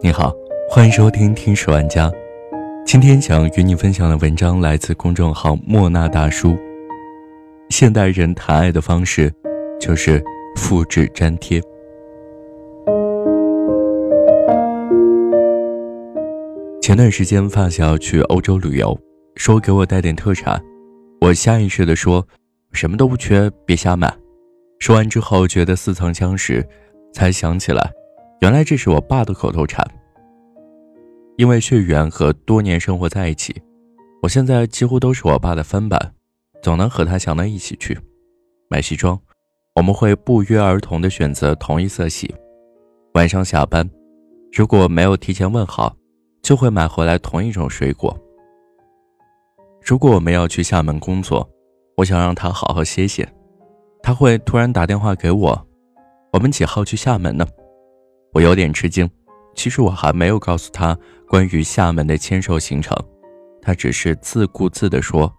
你好，欢迎收听《听史玩家》。今天想与你分享的文章来自公众号莫那大叔。现代人谈爱的方式，就是复制粘贴。前段时间发小去欧洲旅游，说给我带点特产，我下意识的说，什么都不缺，别瞎买。说完之后，觉得似曾相识，才想起来。原来这是我爸的口头禅。因为血缘和多年生活在一起，我现在几乎都是我爸的翻版，总能和他想到一起去买西装。我们会不约而同的选择同一色系。晚上下班，如果没有提前问好，就会买回来同一种水果。如果我们要去厦门工作，我想让他好好歇歇，他会突然打电话给我，我们几号去厦门呢？我有点吃惊，其实我还没有告诉他关于厦门的签售行程，他只是自顾自地说：“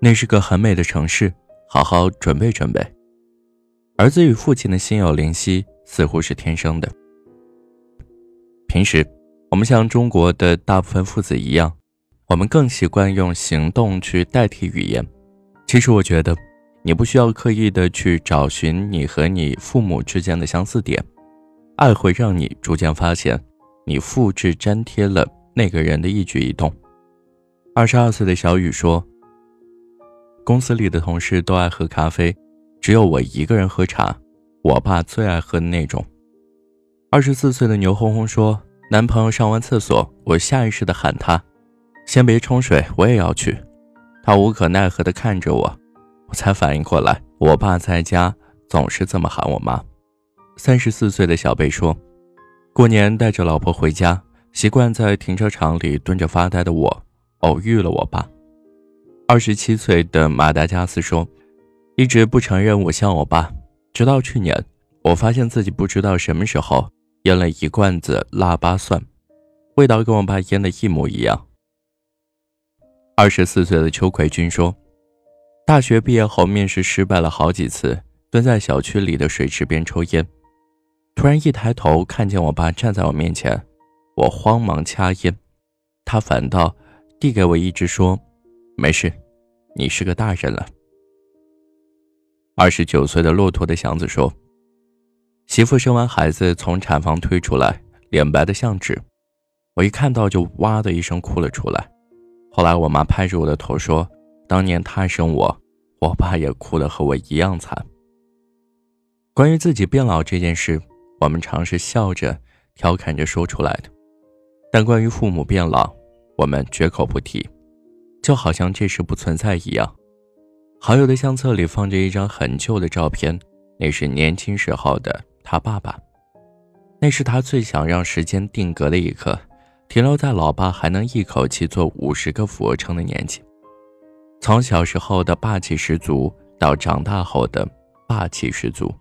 那是个很美的城市，好好准备准备。”儿子与父亲的心有灵犀似乎是天生的。平时，我们像中国的大部分父子一样，我们更习惯用行动去代替语言。其实，我觉得你不需要刻意的去找寻你和你父母之间的相似点。爱会让你逐渐发现，你复制粘贴了那个人的一举一动。二十二岁的小雨说：“公司里的同事都爱喝咖啡，只有我一个人喝茶。我爸最爱喝的那种。”二十四岁的牛哄哄说：“男朋友上完厕所，我下意识的喊他，先别冲水，我也要去。他无可奈何的看着我，我才反应过来，我爸在家总是这么喊我妈。”三十四岁的小贝说：“过年带着老婆回家，习惯在停车场里蹲着发呆的我，偶遇了我爸。”二十七岁的马达加斯说：“一直不承认我像我爸，直到去年，我发现自己不知道什么时候腌了一罐子腊八蒜，味道跟我爸腌的一模一样。”二十四岁的邱奎军说：“大学毕业后面试失败了好几次，蹲在小区里的水池边抽烟。”突然一抬头，看见我爸站在我面前，我慌忙掐烟，他反倒递给我一支，说：“没事，你是个大人了。”二十九岁的骆驼的祥子说：“媳妇生完孩子从产房推出来，脸白的像纸，我一看到就哇的一声哭了出来。后来我妈拍着我的头说：‘当年她生我，我爸也哭得和我一样惨。’关于自己变老这件事。”我们常是笑着、调侃着说出来的，但关于父母变老，我们绝口不提，就好像这事不存在一样。好友的相册里放着一张很旧的照片，那是年轻时候的他爸爸，那是他最想让时间定格的一刻，停留在老爸还能一口气做五十个俯卧撑的年纪。从小时候的霸气十足，到长大后的霸气十足。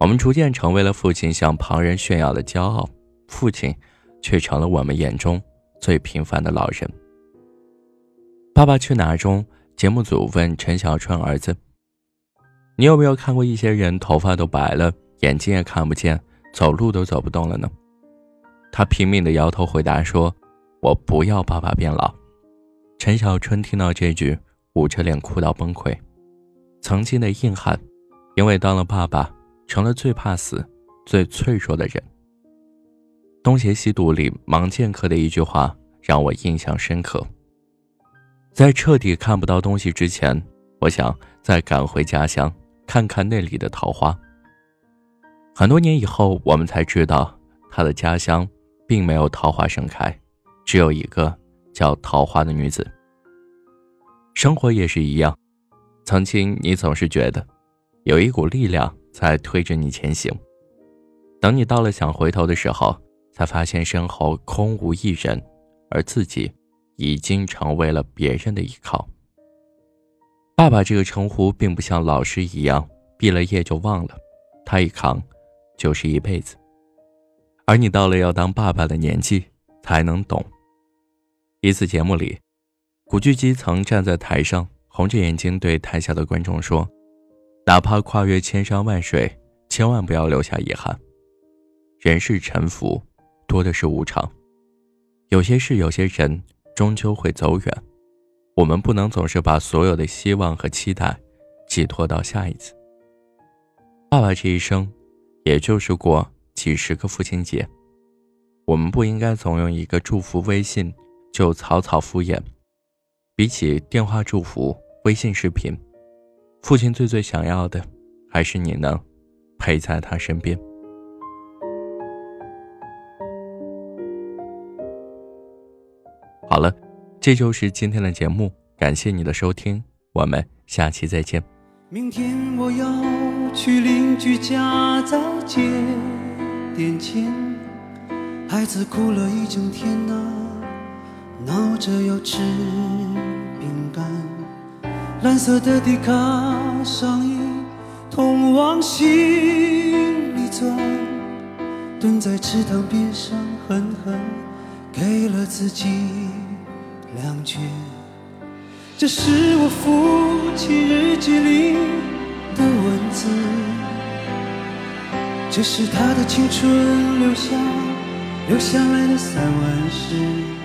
我们逐渐成为了父亲向旁人炫耀的骄傲，父亲却成了我们眼中最平凡的老人。《爸爸去哪儿》中，节目组问陈小春儿子：“你有没有看过一些人头发都白了，眼睛也看不见，走路都走不动了呢？”他拼命的摇头回答说：“我不要爸爸变老。”陈小春听到这句，捂着脸哭到崩溃。曾经的硬汉，因为当了爸爸。成了最怕死、最脆弱的人。《东邪西毒》里盲剑客的一句话让我印象深刻：在彻底看不到东西之前，我想再赶回家乡看看那里的桃花。很多年以后，我们才知道他的家乡并没有桃花盛开，只有一个叫桃花的女子。生活也是一样，曾经你总是觉得有一股力量。在推着你前行。等你到了想回头的时候，才发现身后空无一人，而自己已经成为了别人的依靠。爸爸这个称呼并不像老师一样毕了业就忘了，他一扛就是一辈子。而你到了要当爸爸的年纪，才能懂。一次节目里，古巨基曾站在台上，红着眼睛对台下的观众说。哪怕跨越千山万水，千万不要留下遗憾。人世沉浮，多的是无常。有些事，有些人，终究会走远。我们不能总是把所有的希望和期待寄托到下一次。爸爸这一生，也就是过几十个父亲节，我们不应该总用一个祝福微信就草草敷衍。比起电话祝福、微信视频，父亲最最想要的，还是你能陪在他身边。好了，这就是今天的节目，感谢你的收听，我们下期再见。明天我要去邻居家再借点钱，孩子哭了一整天呐，闹着要吃。蓝色的迪卡上衣，通往心里钻，蹲在池塘边上，狠狠给了自己两拳。这是我父亲日记里的文字，这是他的青春留下留下来的散文诗。